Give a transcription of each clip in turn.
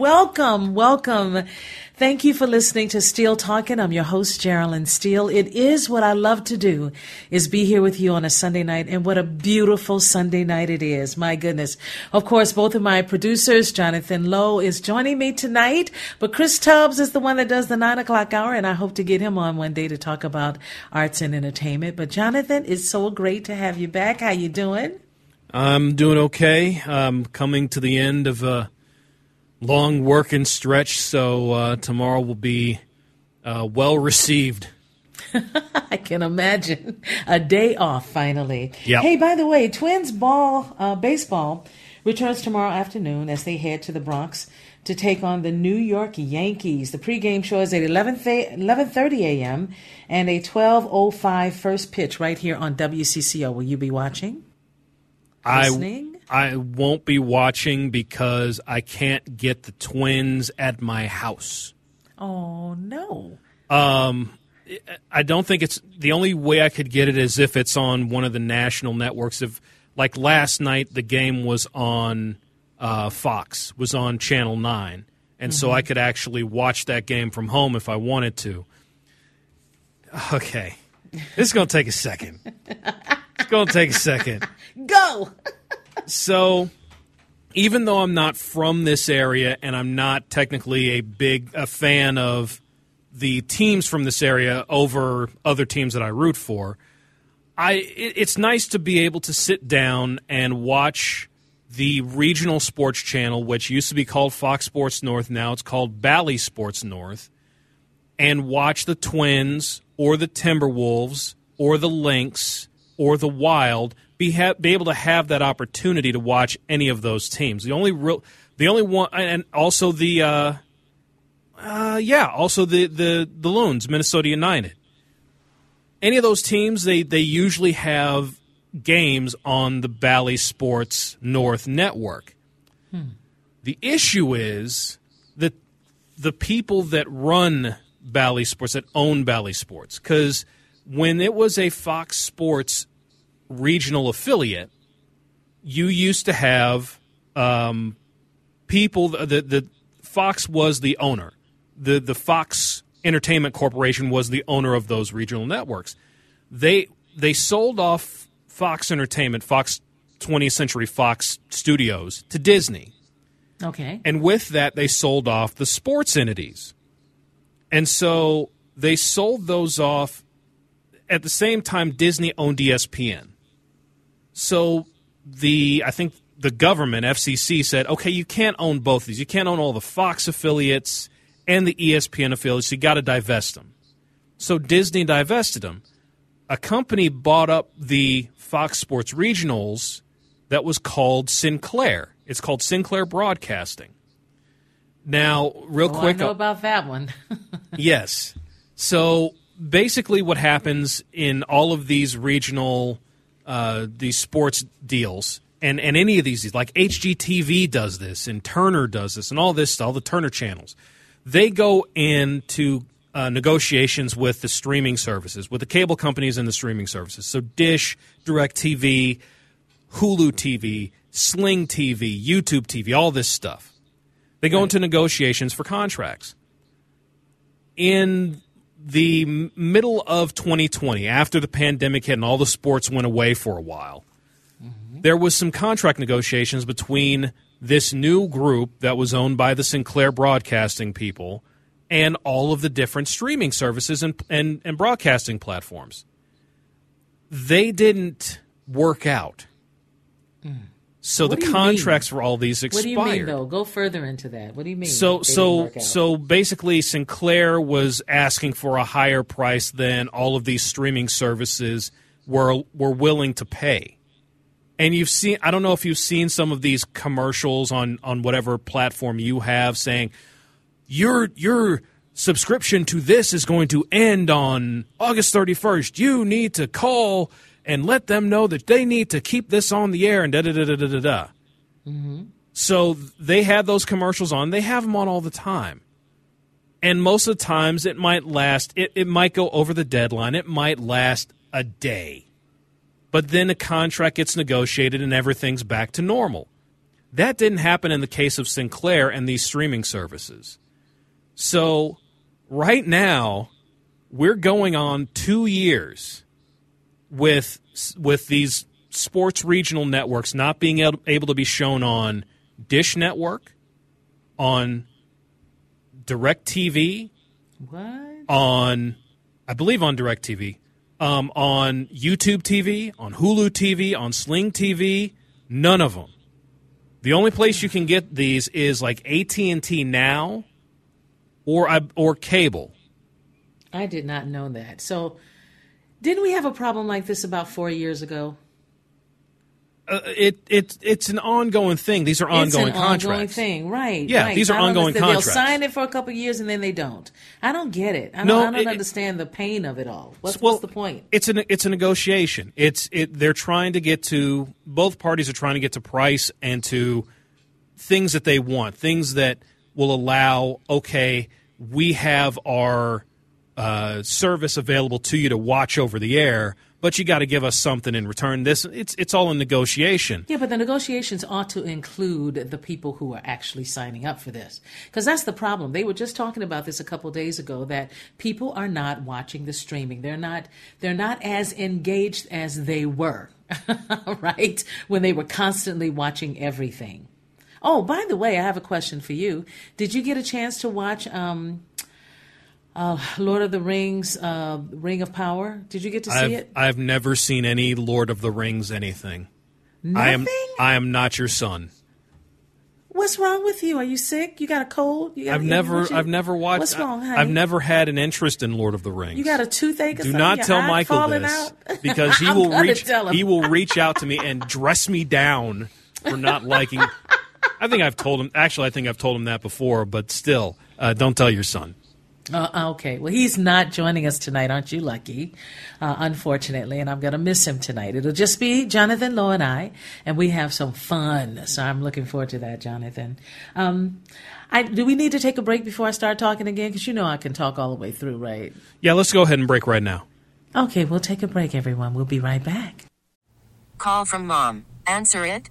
Welcome, welcome. Thank you for listening to Steele Talking. I'm your host, Geraldine Steele. It is what I love to do, is be here with you on a Sunday night, and what a beautiful Sunday night it is. My goodness. Of course, both of my producers, Jonathan Lowe is joining me tonight, but Chris Tubbs is the one that does the nine o'clock hour, and I hope to get him on one day to talk about arts and entertainment. But Jonathan, it's so great to have you back. How you doing? I'm doing okay. I'm coming to the end of a long working stretch, so uh, tomorrow will be uh, well received. I can imagine a day off finally. Yep. Hey, by the way, Twins ball uh, baseball returns tomorrow afternoon as they head to the Bronx to take on the New York Yankees. The pregame show is at 11 11:30 a.m. and a 12:05 first pitch right here on WCCO. Will you be watching? Listening? I won't be watching because I can't get the Twins at my house. Oh no. Um, I don't think it's the only way I could get it is if it's on one of the national networks. If like last night, the game was on uh, Fox, was on Channel Nine, and so I could actually watch that game from home if I wanted to. Okay, this is going to take a second. It's going to take a second. Go. So, even though I'm not from this area and I'm not technically a big a fan of the teams from this area over other teams that I root for, I it, it's nice to be able to sit down and watch the regional sports channel, which used to be called Fox Sports North, now it's called Bally Sports North, and watch the Twins or the Timberwolves or the Lynx or the Wild be ha- be able to have that opportunity to watch any of those teams. The only real, the only one, and also the, uh, uh, yeah, also the the the Loons, Minnesota United. Any of those teams, they they usually have games on the Bally Sports North network. The issue is that the people that run Bally Sports, that own Bally Sports, because when it was a Fox Sports regional affiliate, you used to have um, people. The, the Fox was the owner. The the Fox Entertainment Corporation was the owner of those regional networks. They they sold off Fox Entertainment, Fox 20th Century Fox Studios to Disney. Okay. And with that, they sold off the sports entities. And so they sold those off at the same time Disney owned ESPN. So the I think the government FCC said, okay, you can't own both of these. You can't own all the Fox affiliates and the ESPN affiliates. You got to divest them. So Disney divested them. A company bought up the Fox Sports regionals that was called Sinclair. It's called Sinclair Broadcasting. Now, real Oh, quick, I know uh, about that one. Yes. So basically, what happens in all of these regional, uh, these sports deals, and, and any of these, like HGTV does this, and Turner does this, and all this, all the Turner channels, they go into uh, negotiations with the streaming services, with the cable companies and the streaming services. So Dish, DirecTV, Hulu TV, Sling TV, YouTube TV, all this stuff. They go into negotiations for contracts in the middle of 2020, after the pandemic hit and all the sports went away for a while, there was some contract negotiations between this new group that was owned by the Sinclair Broadcasting people and all of the different streaming services and, and, and broadcasting platforms. They didn't work out. Hmm. So What the contracts mean? for all these expired. What do you mean, though? Go further into that. What do you mean? So so so basically Sinclair was asking for a higher price than all of these streaming services were were willing to pay. And you've seen I don't know if you've seen some of these commercials on on whatever platform you have saying your your subscription to this is going to end on August 31st. You need to call and let them know that they need to keep this on the air and da da da da da da. da. Mm-hmm. So they have those commercials on. They have them on all the time. And most of the times it might last, it, it might go over the deadline. It might last a day. But then a contract gets negotiated and everything's back to normal. That didn't happen in the case of Sinclair and these streaming services. So right now, we're going on two years with with these sports regional networks not being able, to be shown on Dish Network, on DirecTV, what? on I believe on DirecTV, um, on YouTube TV, on Hulu TV, on Sling TV. None of them. The only place you can get these is like AT and T now, or or cable. I did not know that. So, didn't we have a problem like this about four years ago? Uh, it it it's an ongoing thing. These are ongoing it's an contracts. ongoing thing, right? Yeah, right. these are ongoing contracts. They'll sign it for a couple years and then they don't. I don't get it. I don't, No, I don't it- understand the pain of it all. What's, well, what's the point? It's an it's a negotiation. It's it. They're trying to get to both parties are trying to get to price and to things that they want, things that will allow. Okay, we have our uh, service available to you to watch over the air, but you got to give us something in return. This it's it's all in negotiation. Yeah, but the negotiations ought to include the people who are actually signing up for this. Because that's the problem. They were just talking about this a couple days ago that people are not watching the streaming. They're not they're not as engaged as they were, right? When they were constantly watching everything. Oh, by the way, I have a question for you. Did you get a chance to watch um uh, Lord of the Rings, uh, Ring of Power? Did you get to see I've it? I've never seen any Lord of the Rings anything. I am Nothing? I am not your son. What's wrong with you? Are you sick? You got a cold? You got, I've never I've never watched. What's wrong, honey? I've never had an interest in Lord of the Rings. You got a toothache? Or Do not tell Michael this out? because he will reach he will reach out to me and dress me down for not liking. I think I've told him. Actually, I think I've told him that before, but still, uh, don't tell your son. Uh, okay. Well, he's not joining us tonight. Aren't you lucky? Uh, unfortunately, and I'm going to miss him tonight. It'll just be Jonathan Lowe and I, and we have some fun. So I'm looking forward to that, Jonathan. Um, I, do we need to take a break before I start talking again? Because you know I can talk all the way through, right? Yeah, let's go ahead and break right now. Okay, we'll take a break, everyone. We'll be right back. Call from mom. Answer it.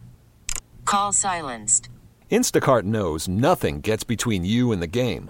Call silenced. Instacart knows nothing gets between you and the game.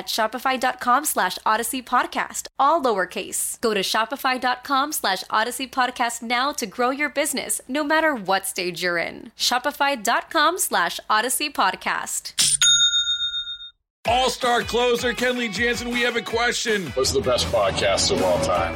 shopify.com slash odyssey podcast, all lowercase. Go to shopify.com slash odyssey podcast now to grow your business, no matter what stage you're in. Shopify.com slash odyssey podcast. All star closer Kenley Jansen, we have a question. What's the best podcast of all time?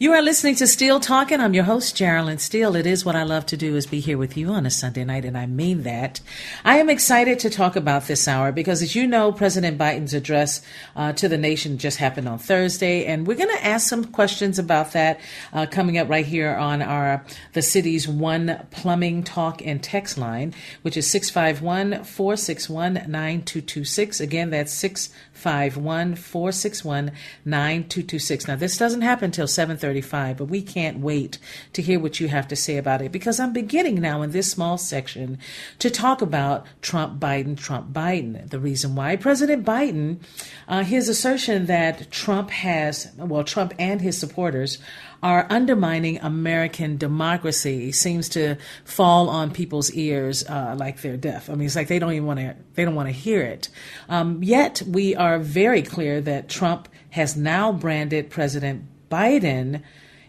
You are listening to Steele Talking. I'm your host, Geraldine Steele. It is what I love to do is be here with you on a Sunday night, and I mean that. I am excited to talk about this hour because, as you know, President Biden's address uh, to the nation just happened on Thursday, and we're going to ask some questions about that uh, coming up right here on our the city's one plumbing talk and text line, which is 651 461 9226. Again, that's 651 461 9226. Now, this doesn't happen until 735, but we can't wait to hear what you have to say about it because I'm beginning now in this small section to talk about Trump Biden, Trump Biden. The reason why President Biden, uh, his assertion that Trump has, well, Trump and his supporters are undermining American democracy seems to fall on people's ears uh, like they're deaf. I mean, it's like they don't even want to they don't want to hear it. Um, yet we are very clear that Trump has now branded President Biden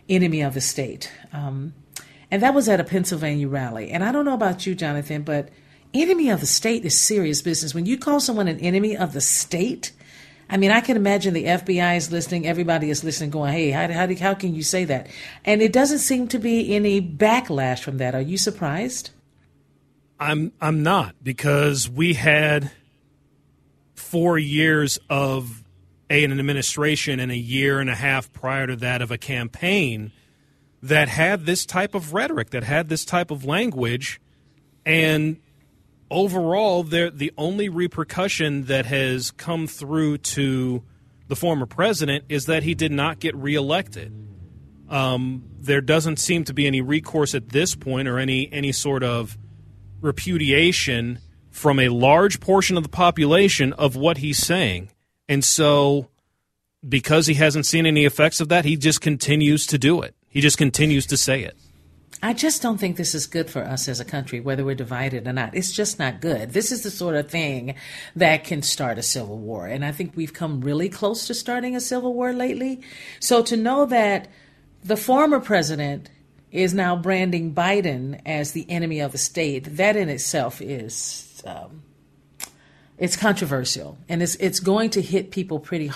enemy of the state. Um, and that was at a Pennsylvania rally. And I don't know about you, Jonathan, but enemy of the state is serious business. When you call someone an enemy of the state, I mean, I can imagine the FBI is listening, everybody is listening, going, hey, how, how, how can you say that? And it doesn't seem to be any backlash from that. Are you surprised? I'm I'm not because we had four years of a, an administration and a year and a half prior to that of a campaign that had this type of rhetoric, that had this type of language, and overall, the only repercussion that has come through to the former president is that he did not get reelected. Um, there doesn't seem to be any recourse at this point or any any sort of repudiation from a large portion of the population of what he's saying. And so, because he hasn't seen any effects of that, he just continues to do it. He just continues to say it. I just don't think this is good for us as a country, whether we're divided or not. It's just not good. This is the sort of thing that can start a civil war. And I think we've come really close to starting a civil war lately. So to know that the former president is now branding Biden as the enemy of the state, that in itself is um, it's controversial, and it's it's going to hit people pretty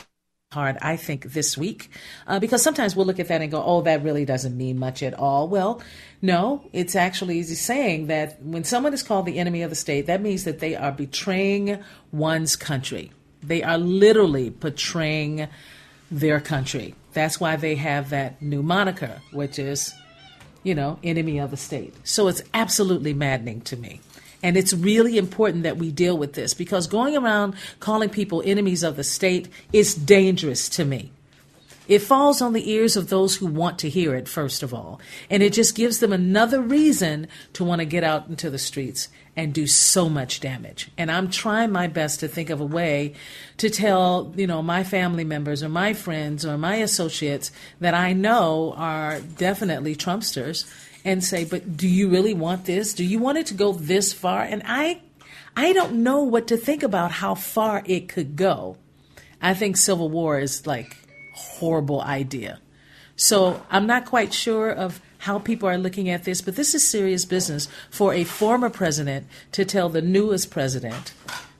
hard, I think, this week, uh, because sometimes we'll look at that and go, "Oh, that really doesn't mean much at all." Well, no, it's actually saying that when someone is called the enemy of the state, that means that they are betraying one's country. They are literally betraying their country. That's why they have that new moniker, which is, you know, enemy of the state. So it's absolutely maddening to me. And it's really important that we deal with this because going around calling people enemies of the state is dangerous to me. It falls on the ears of those who want to hear it, first of all. And it just gives them another reason to want to get out into the streets and do so much damage. And I'm trying my best to think of a way to tell, you know, my family members or my friends or my associates that I know are definitely Trumpsters and say, but do you really want this? Do you want it to go this far? And I, I don't know what to think about how far it could go. I think civil war is like horrible idea. So I'm not quite sure of how people are looking at this, but this is serious business for a former president to tell the newest president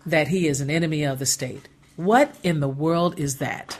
that he is an enemy of the state. What in the world is that?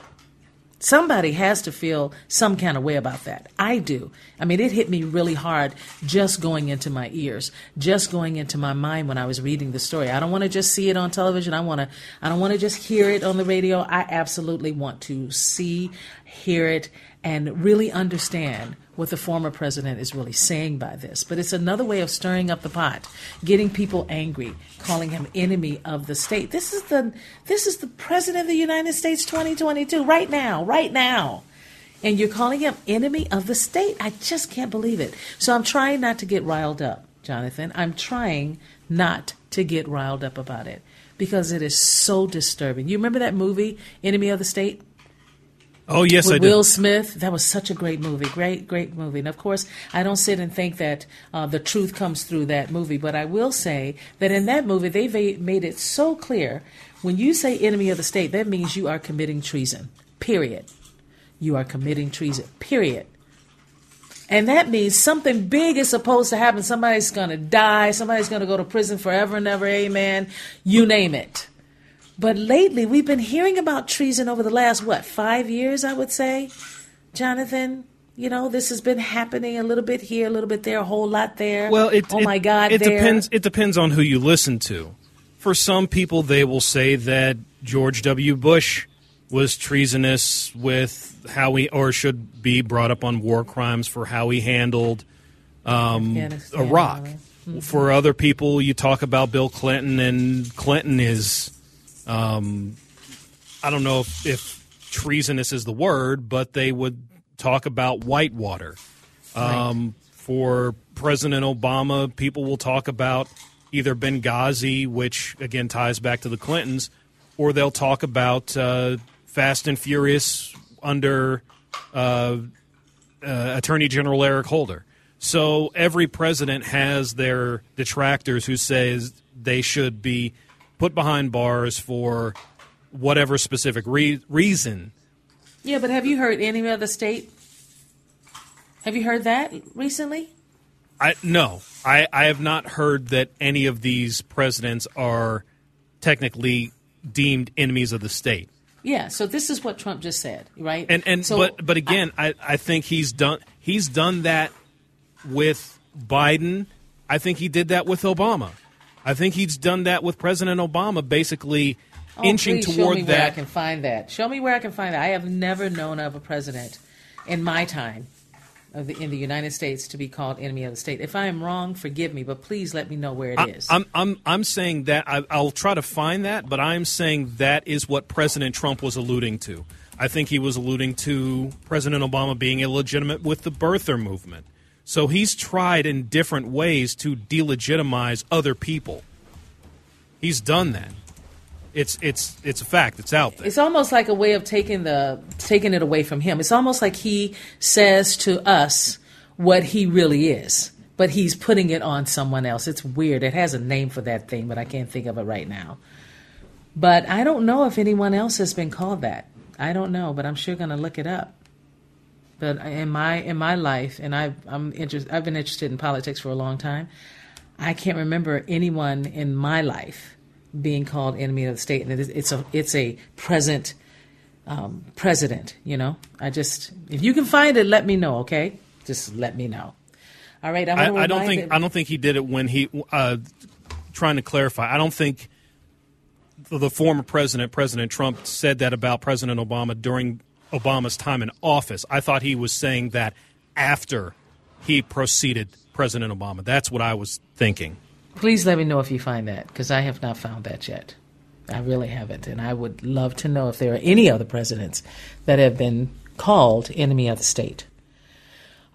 Somebody has to feel some kind of way about that. I do. I mean, it hit me really hard just going into my ears, just going into my mind when I was reading the story. I don't want to just see it on television. I want to I don't want to just hear it on the radio. I absolutely want to see, hear it and really understand what the former president is really saying by this. But it's another way of stirring up the pot, getting people angry, calling him enemy of the state. This is the this is the president of the United States 2022 right now, right now. And you're calling him enemy of the state. I just can't believe it. So I'm trying not to get riled up, Jonathan. I'm trying not to get riled up about it because it is so disturbing. You remember that movie Enemy of the State? Oh yes, with I did. Will Smith. That was such a great movie, great, great movie. And of course, I don't sit and think that uh, the truth comes through that movie, but I will say that in that movie, they made it so clear: when you say enemy of the state, that means you are committing treason. Period. You are committing treason. Period. And that means something big is supposed to happen. Somebody's going to die. Somebody's going to go to prison forever and ever. Amen. You name it. But lately, we've been hearing about treason over the last, what, five years, I would say, Jonathan? You know, this has been happening a little bit here, a little bit there, a whole lot there. Well, it, oh it- my God, it there. depends. It depends on who you listen to. For some people, they will say that George W. Bush was treasonous with how he, or should be brought up on war crimes for how he handled um, Iraq. right. For other people, you talk about Bill Clinton, and Clinton is, um, I don't know if, if treasonous is the word, but they would talk about Whitewater. Um, For President Obama, people will talk about either Benghazi, which again ties back to the Clintons, or they'll talk about uh, Fast and Furious under uh, uh, Attorney General Eric Holder. So every president has their detractors who says they should be put behind bars for whatever specific re- reason. Yeah, but have you heard any other state? Have you heard that recently? I no, I, I have not heard that any of these presidents are technically deemed enemies of the state. Yeah, so this is what Trump just said, right? And and so, but but again, I, I think he's done he's done that with Biden. I think he did that with Obama. I think he's done that with President Obama, basically Oh, inching please show toward me where I can find that. Show me where I can find that. I have never known of a president in my time of the, in the United States to be called enemy of the state. If I am wrong, forgive me, but please let me know where it is. I, I'm I'm I'm saying that I, I'll try to find that, but I'm saying that is what President Trump was alluding to. I think he was alluding to President Obama being illegitimate with the birther movement. So he's tried in different ways to delegitimize other people. He's done that. It's it's it's a fact. It's out there. It's almost like a way of taking the taking it away from him. It's almost like he says to us what he really is, but he's putting it on someone else. It's weird. It has a name for that thing, but I can't think of it right now. But I don't know if anyone else has been called that. I don't know, but I'm sure going to look it up. But in my in my life, and I, I'm interest, I've been interested in politics for a long time. I can't remember anyone in my life being called enemy of the state, and it is, it's a it's a present um, president. You know, I just if you can find it, let me know. Okay, just let me know. All right, I'm I, I don't think I don't think he did it when he uh, trying to clarify. I don't think the, the former president, President Trump, said that about President Obama during Obama's time in office. I thought he was saying that after he proceeded President Obama. That's what I was thinking. Please let me know if you find that because I have not found that yet. I really haven't, and I would love to know if there are any other presidents that have been called enemy of the state.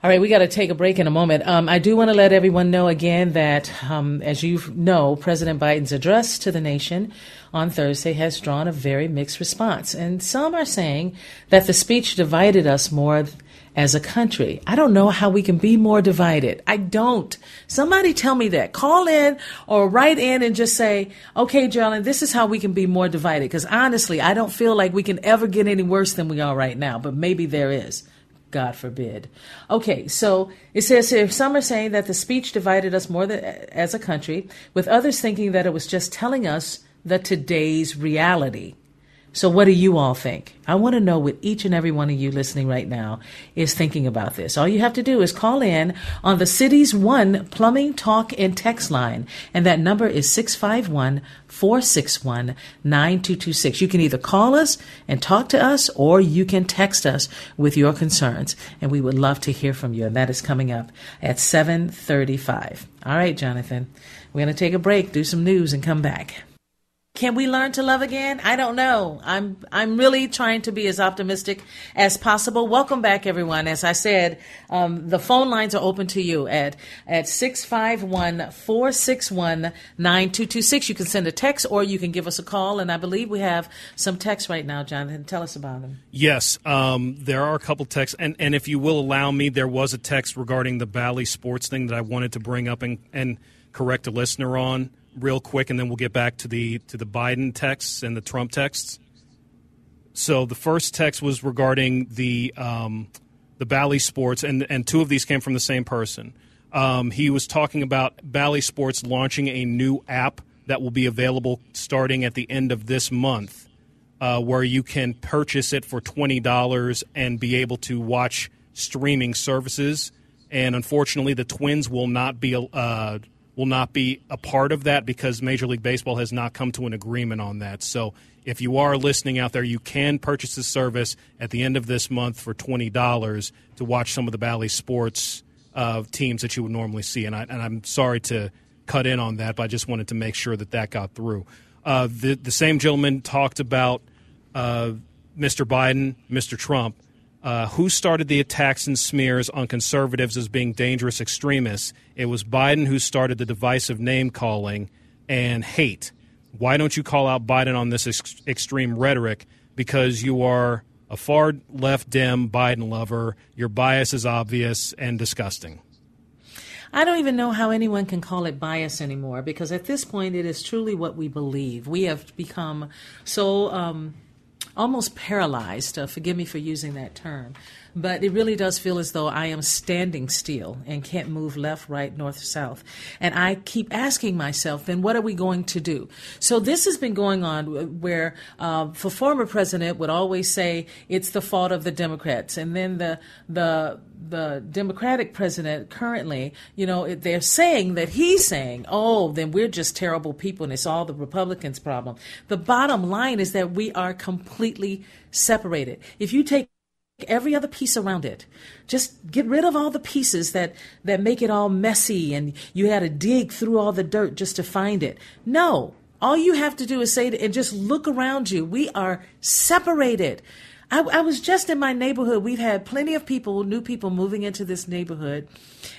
All right, we got to take a break in a moment. Um, I do want to let everyone know again that, um, as you know, President Biden's address to the nation on Thursday has drawn a very mixed response. And some are saying that the speech divided us more as a country. I don't know how we can be more divided. I don't. Somebody tell me that. Call in or write in and just say, okay, Geraldine, this is how we can be more divided. Because honestly, I don't feel like we can ever get any worse than we are right now, but maybe there is. God forbid. Okay, so it says here some are saying that the speech divided us more than, as a country, with others thinking that it was just telling us the today's reality. So, what do you all think? I want to know what each and every one of you listening right now is thinking about this. All you have to do is call in on the City's One Plumbing Talk and Text line, and that number is 651 461 9226. You can either call us and talk to us, or you can text us with your concerns, and we would love to hear from you. And that is coming up at 735. All right, Jonathan, we're going to take a break, do some news, and come back. Can we learn to love again? I don't know. I'm I'm really trying to be as optimistic as possible. Welcome back, everyone. As I said, um, the phone lines are open to you at at 651-461-9226. You can send a text or you can give us a call. And I believe we have some texts right now, Jonathan. Tell us about them. Yes, um, there are a couple texts. And, and if you will allow me, there was a text regarding the Bally Sports thing that I wanted to bring up and, and correct a listener on real quick, and then we'll get back to the to the Biden texts and the Trump texts. So the first text was regarding the um, the Bally Sports, and and two of these came from the same person. Um, he was talking about Bally Sports launching a new app that will be available starting at the end of this month, uh, where you can purchase it for twenty dollars and be able to watch streaming services. And unfortunately, the Twins will not be uh, will not be a part of that because Major League Baseball has not come to an agreement on that. So if you are listening out there, you can purchase the service at the end of this month for twenty dollars to watch some of the Bally Sports uh, teams that you would normally see. And, I, and I'm sorry to cut in on that, but I just wanted to make sure that that got through. Uh, the the same gentleman talked about uh, Mr. Biden, Mr. Trump uh, who started the attacks and smears on conservatives as being dangerous extremists? It was Biden who started the divisive name calling and hate. Why don't you call out Biden on this ex- extreme rhetoric? Because you are a far left Dem Biden lover. Your bias is obvious and disgusting. I don't even know how anyone can call it bias anymore because at this point it is truly what we believe. We have become so. Um, almost paralyzed. Uh, forgive me for using that term. But it really does feel as though I am standing still and can't move left, right, north, south. And I keep asking myself, then what are we going to do? So this has been going on where uh, former president would always say it's the fault of the Democrats. And then the, the, the Democratic president currently, you know, they're saying that he's saying, oh, then we're just terrible people and it's all the Republicans' problem. The bottom line is that we are completely separated. If you take every other piece around it. Just get rid of all the pieces that, that make it all messy and you had to dig through all the dirt just to find it. No. All you have to do is say it, and just look around you. We are separated. I, I, was just in my neighborhood. We've had plenty of people, new people moving into this neighborhood,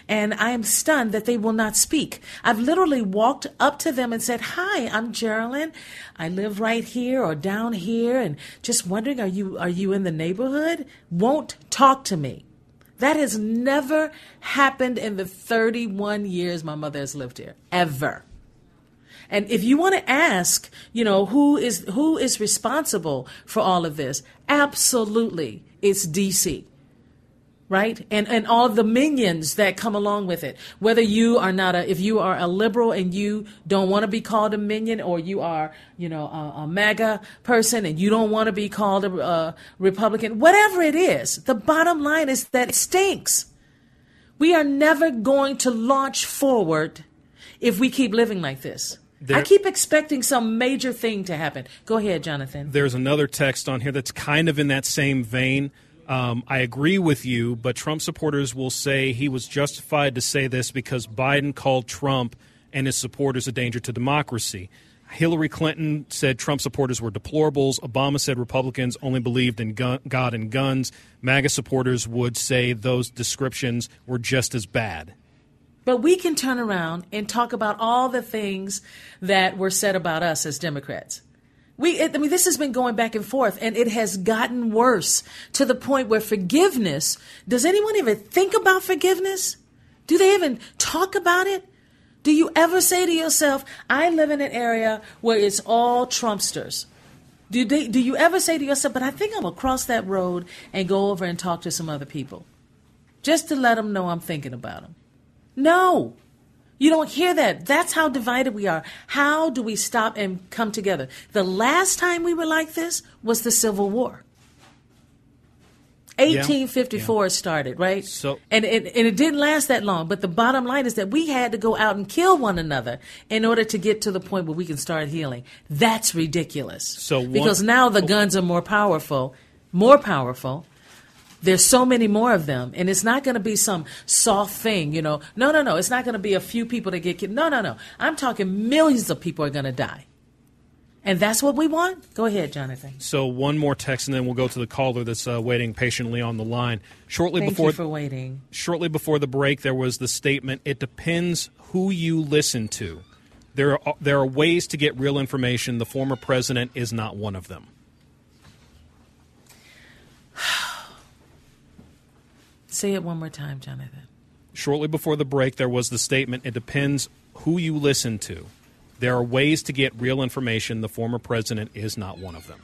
and I am stunned that they will not speak. I've literally walked up to them and said, "Hi, I'm Geraldine. I live right here or down here, and just wondering, are you are you in the neighborhood?" Won't talk to me. That has never happened in the 31 years my mother has lived here, ever. And if you want to ask, you know, who is who is responsible for all of this? Absolutely, it's DC. Right? And and all the minions that come along with it. Whether you are not a if you are a liberal and you don't want to be called a minion or you are, you know, a, a MAGA person and you don't want to be called a, a Republican, whatever it is, the bottom line is that it stinks. We are never going to launch forward if we keep living like this. There, I keep expecting some major thing to happen. Go ahead, Jonathan. There's another text on here that's kind of in that same vein. Um, I agree with you, but Trump supporters will say he was justified to say this because Biden called Trump and his supporters a danger to democracy. Hillary Clinton said Trump supporters were deplorables. Obama said Republicans only believed in gun, God and guns. MAGA supporters would say those descriptions were just as bad. But we can turn around and talk about all the things that were said about us as Democrats. We, I mean, this has been going back and forth, and it has gotten worse to the point where forgiveness. Does anyone even think about forgiveness? Do they even talk about it? Do you ever say to yourself, "I live in an area where it's all Trumpsters"? Do they, Do you ever say to yourself, "But I think I'm gonna cross that road and go over and talk to some other people, just to let them know I'm thinking about them"? No. You don't hear that. That's how divided we are. How do we stop and come together? The last time we were like this was the Civil War. 1854 yeah. started, right? So, and, and, and it didn't last that long. But the bottom line is that we had to go out and kill one another in order to get to the point where we can start healing. That's ridiculous. So one, because now the guns are more powerful, more powerful. There's so many more of them, and it's not going to be some soft thing, you know. No, no, no. It's not going to be a few people that get killed. No, no, no. I'm talking millions of people are going to die. And that's what we want? Go ahead, Jonathan. So one more text, and then we'll go to the caller that's uh, waiting patiently on the line. Shortly Thank before you for waiting. Shortly before the break, there was the statement: "It depends who you listen to." There are there are ways to get real information. The former president is not one of them. Say it one more time, Jonathan. Shortly before the break, there was the statement: "It depends who you listen to." There are ways to get real information. The former president is not one of them.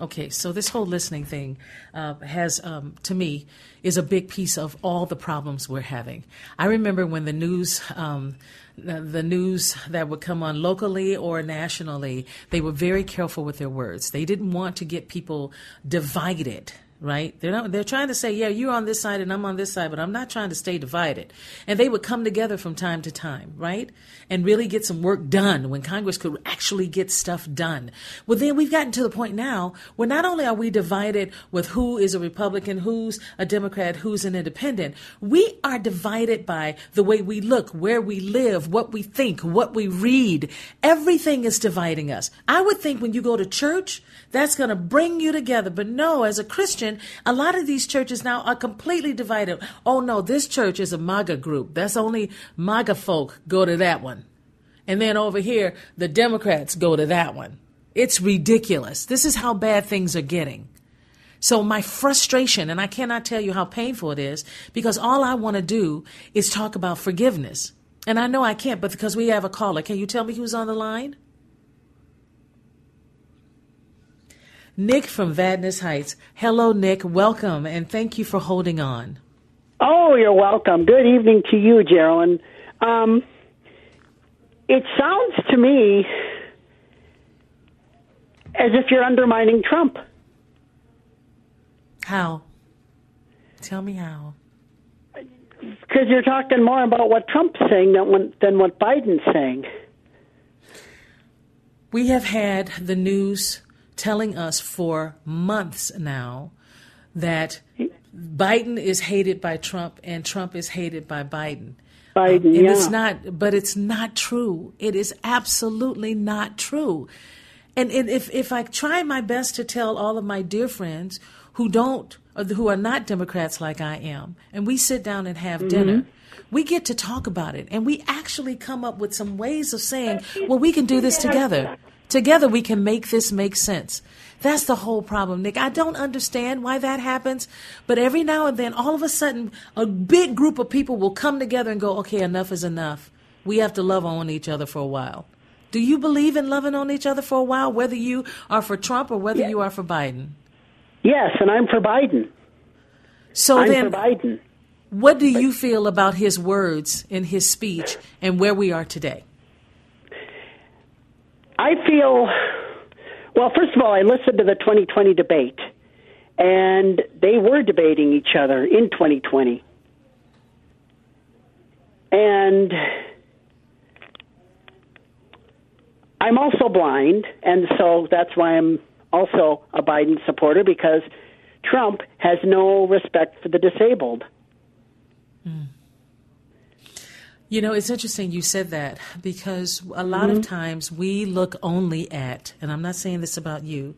Okay, so this whole listening thing uh, has, um, to me, is a big piece of all the problems we're having. I remember when the news, um, the news that would come on locally or nationally, they were very careful with their words. They didn't want to get people divided right? They're not, they're trying to say, yeah, you're on this side and I'm on this side, but I'm not trying to stay divided. And they would come together from time to time, right? And really get some work done when Congress could actually get stuff done. Well, then we've gotten to the point now where not only are we divided with who is a Republican, who's a Democrat, who's an independent, we are divided by the way we look, where we live, what we think, what we read. Everything is dividing us. I would think when you go to church, that's going to bring you together. But no, as a Christian, a lot of these churches now are completely divided. Oh no, this church is a MAGA group. That's only MAGA folk go to that one. And then over here, the Democrats go to that one. It's ridiculous. This is how bad things are getting. So my frustration, and I cannot tell you how painful it is, because all I want to do is talk about forgiveness. And I know I can't, but because we have a caller, can you tell me who's on the line? Nick from Vadnais Heights. Hello, Nick. Welcome, and thank you for holding on. Oh, you're welcome. Good evening to you, Geraldine. Um, it sounds to me as if you're undermining Trump. How? Tell me how. Because you're talking more about what Trump's saying than, than what Biden's saying. We have had the news telling us for months now that Biden is hated by Trump and Trump is hated by Biden. Biden, um, yeah. it's not, but it's not true. It is absolutely not true. And, and if if I try my best to tell all of my dear friends who don't, who are not Democrats like I am, and we sit down and have mm-hmm. dinner, we get to talk about it, and we actually come up with some ways of saying, well, we can do this together. Together we can make this make sense. That's the whole problem, Nick. I don't understand why that happens, but every now and then, all of a sudden, a big group of people will come together and go, okay, enough is enough. We have to love on each other for a while. Do you believe in loving on each other for a while, whether you are for Trump or whether you are for Biden? Yes, and I'm for Biden. So I'm then, for Biden. what do you feel about his words in his speech and where we are today? I feel, well, first of all, I listened to the 2020 debate, and they were debating each other in 2020. And I'm also blind, and so that's why I'm also a Biden supporter because Trump has no respect for the disabled. Mm. You know, it's interesting you said that because a lot mm-hmm. of times we look only at, and I'm not saying this about you,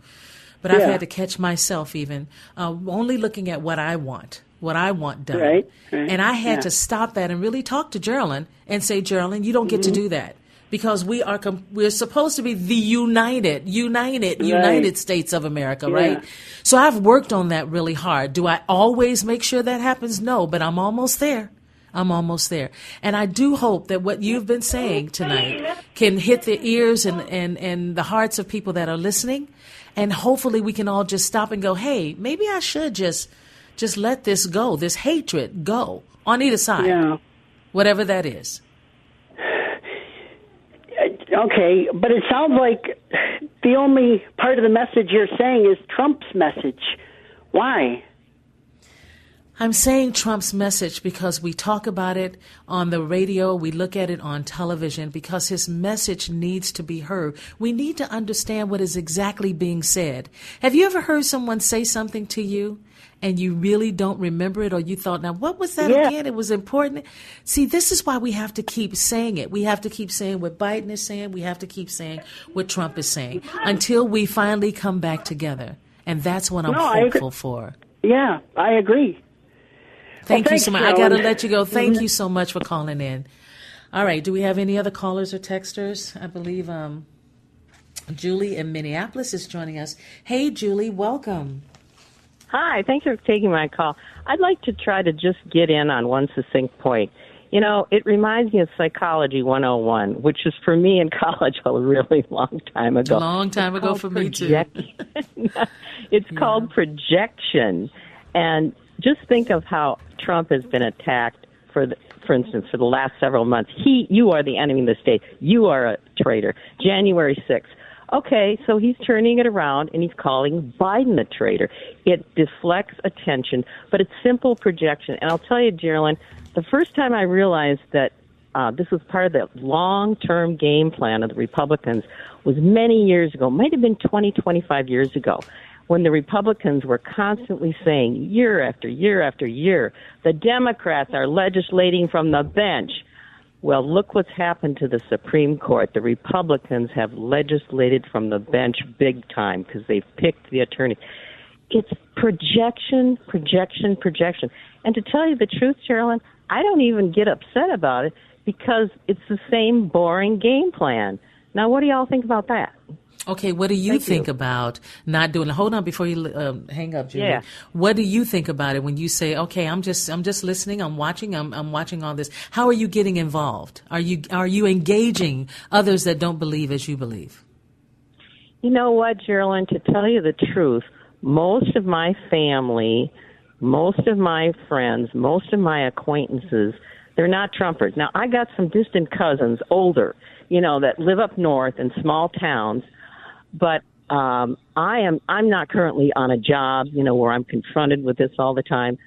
but yeah. I've had to catch myself even uh, only looking at what I want, what I want done. Right, right. And I had yeah. to stop that and really talk to Geraldine and say, Geraldine, you don't get mm-hmm. to do that because we are com- we're supposed to be the united, united, right. United States of America, yeah. right? So I've worked on that really hard. Do I always make sure that happens? No, but I'm almost there. I'm almost there. And I do hope that what you've been saying tonight can hit the ears and, and, and the hearts of people that are listening. And hopefully we can all just stop and go, hey, maybe I should just just let this go, this hatred go on either side. Yeah. Whatever that is. Uh, okay, but it sounds like the only part of the message you're saying is Trump's message. Why? I'm saying Trump's message because we talk about it on the radio, we look at it on television, because his message needs to be heard. We need to understand what is exactly being said. Have you ever heard someone say something to you and you really don't remember it, or you thought, now what was that Yeah. again? It was important. See, this is why we have to keep saying it. We have to keep saying what Biden is saying, we have to keep saying what Trump is saying until we finally come back together. And that's what I'm No, hopeful for. Yeah, I agree. Thank you so much. I got to let you go. Thank you so much for calling in. All right. Do we have any other callers or texters? I believe um, Julie in Minneapolis is joining us. Hey, Julie, welcome. Hi, thanks for taking my call. I'd like to try to just get in on one succinct point. You know, it reminds me of Psychology 101, which is for me in college a really long time ago. A ago. long time It's ago called for me, too. project- it's called projection. And just think of how Trump has been attacked for the, for instance for the last several months. He you are the enemy of the state. You are a traitor. January 6th. Okay, so he's turning it around and he's calling Biden a traitor. It deflects attention, but it's simple projection. And I'll tell you, Geraldine, the first time I realized that uh, this was part of the long-term game plan of the Republicans was many years ago, might have been 20, 25 years ago, when the Republicans were constantly saying year after year after year, the Democrats are legislating from the bench. Well, look what's happened to the Supreme Court. The Republicans have legislated from the bench big time because they've picked the attorney. It's projection, projection, projection. And to tell you the truth, Carolyn, I don't even get upset about it because it's the same boring game plan. Now, what do y'all think about that? Okay, what do you Thank think you. about not doing? Hold on, before you um, hang up, Julie. Yeah. What do you think about it when you say, "Okay, I'm just, I'm just listening. I'm watching. I'm, I'm watching all this." How are you getting involved? Are you, are you engaging others that don't believe as you believe? You know what, Geraldine? To tell you the truth, most of my family, most of my friends, most of my acquaintances, they're not Trumpers. Now, I got some distant cousins, older, you know, that live up north in small towns, but um, I am I'm not currently on a job, you know, where I'm confronted with this all the time.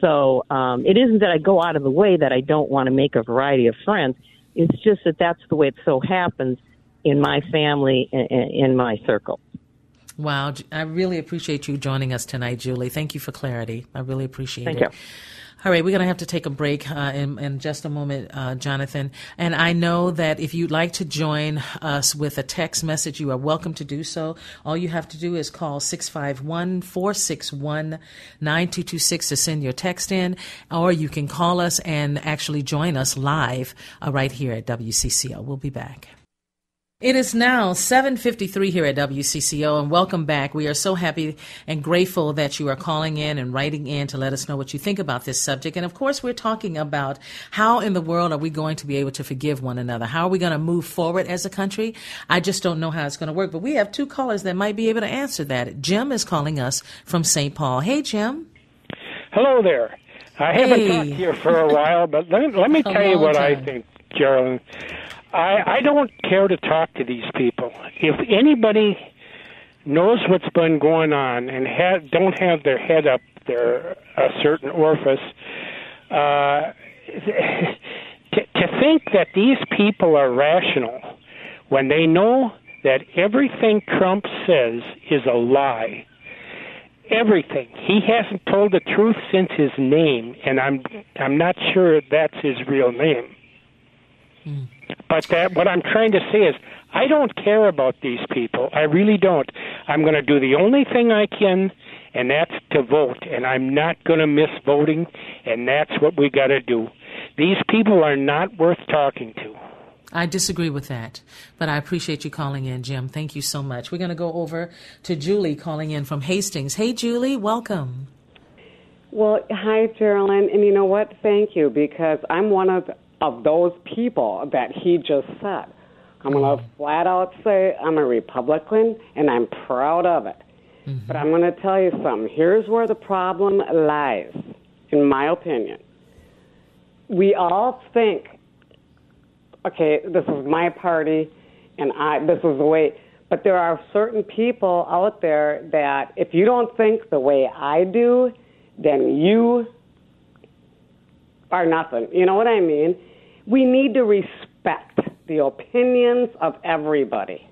So um, it isn't that I go out of the way that I don't want to make a variety of friends. It's just that that's the way it so happens in my family and in my circle. Wow, I really appreciate you joining us tonight, Julie. Thank you for clarity. I really appreciate Thank it. you. All right, we're going to have to take a break uh, in, in just a moment, uh, Jonathan. And I know that if you'd like to join us with a text message, you are welcome to do so. All you have to do is call 651 461 9226 to send your text in, or you can call us and actually join us live uh, right here at WCCO. We'll be back. It is now 7:53 here at WCCO and welcome back. We are so happy and grateful that you are calling in and writing in to let us know what you think about this subject. And of course, we're talking about how in the world are we going to be able to forgive one another? How are we going to move forward as a country? I just don't know how it's going to work, but we have two callers that might be able to answer that. Jim is calling us from St. Paul. Hey Jim. Hello there. I haven't Hey. talked to you for a while, but let, let me tell you what I think, Geraldine. I, I don't care to talk to these people. If anybody knows what's been going on and ha- don't have their head up their a certain orifice, uh, to, to think that these people are rational when they know that everything Trump says is a lie everything. He hasn't told the truth since his name, and I'm I'm not sure that's his real name. But that what I'm trying to say is I don't care about these people. I really don't. I'm going to do the only thing I can and that's to vote and I'm not going to miss voting and that's what we got to do. These people are not worth talking to. I disagree with that, but I appreciate you calling in, Jim. Thank you so much. We're going to go over to Julie calling in from Hastings. Hey, Julie, welcome. Well, hi, Geraldine. And you know what? Thank you, because I'm one of, of those people that he just said. I'm going to mm. flat out say I'm a Republican, and I'm proud of it. Mm-hmm. But I'm going to tell you something. Here's where the problem lies, in my opinion. We all think, okay, this is my party, and I this is the way. But there are certain people out there that if you don't think the way I do, then you are nothing. You know what I mean? We need to respect the opinions of everybody.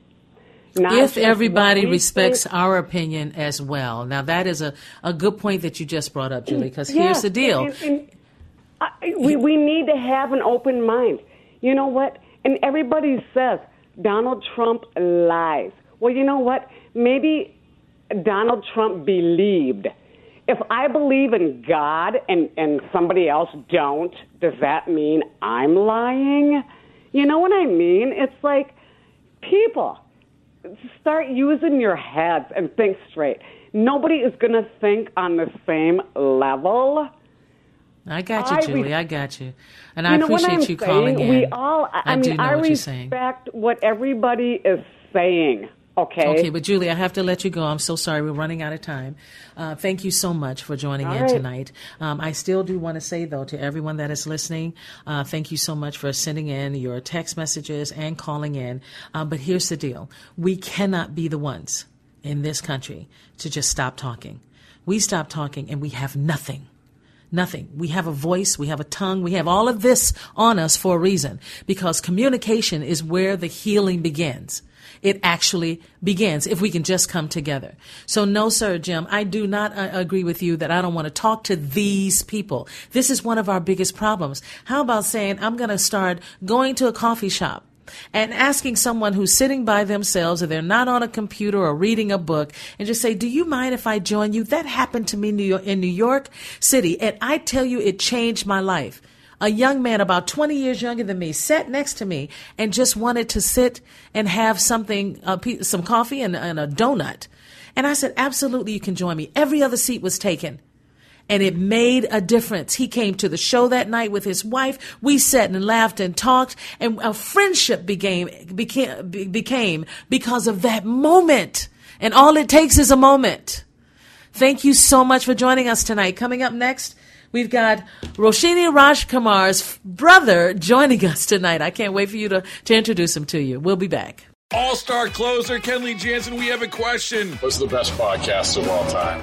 Not if everybody respects think- our opinion as well. Now, that is a, a good point that you just brought up, Julie, because Yeah, here's the deal. and- and I- we we need to have an open mind. You know what? And everybody says Donald Trump lies. Well, you know what? Maybe Donald Trump believed. If I believe in God and and somebody else don't, does that mean I'm lying? You know what I mean? It's like people start using your heads and think straight. Nobody is going to think on the same level. I got you, I Julie. re- I got you. And you I know what appreciate I'm you saying? calling in. We all, I, I mean, do know I what you're saying. respect what everybody is saying. Okay. Okay, but Julie, I have to let you go. I'm so sorry. We're running out of time. Uh, thank you so much for joining All in right. tonight. Um, I still do want to say, though, to everyone that is listening, uh, thank you so much for sending in your text messages and calling in. Uh, but here's the deal we cannot be the ones in this country to just stop talking. We stop talking and we have nothing. Nothing. We have a voice, we have a tongue, we have all of this on us for a reason because communication is where the healing begins. It actually begins if we can just come together. So, no, sir, Jim, I do not uh, agree with you that I don't want to talk to these people. This is one of our biggest problems. How about saying, I'm going to start going to a coffee shop and asking someone who's sitting by themselves or they're not on a computer or reading a book and just say, Do you mind if I join you? That happened to me New York, in New York City. And I tell you, it changed my life. A young man about 20 years younger than me sat next to me and just wanted to sit and have something, uh, some coffee and, and a donut. And I said, Absolutely, you can join me. Every other seat was taken and it made a difference. He came to the show that night with his wife. We sat and laughed and talked, and a friendship became became became because of that moment. And all it takes is a moment. Thank you so much for joining us tonight. Coming up next, we've got Roshini Rajkumar's brother joining us tonight. I can't wait for you to, to introduce him to you. We'll be back. All star closer Kenley Jansen, we have a question. What's the best podcast of all time?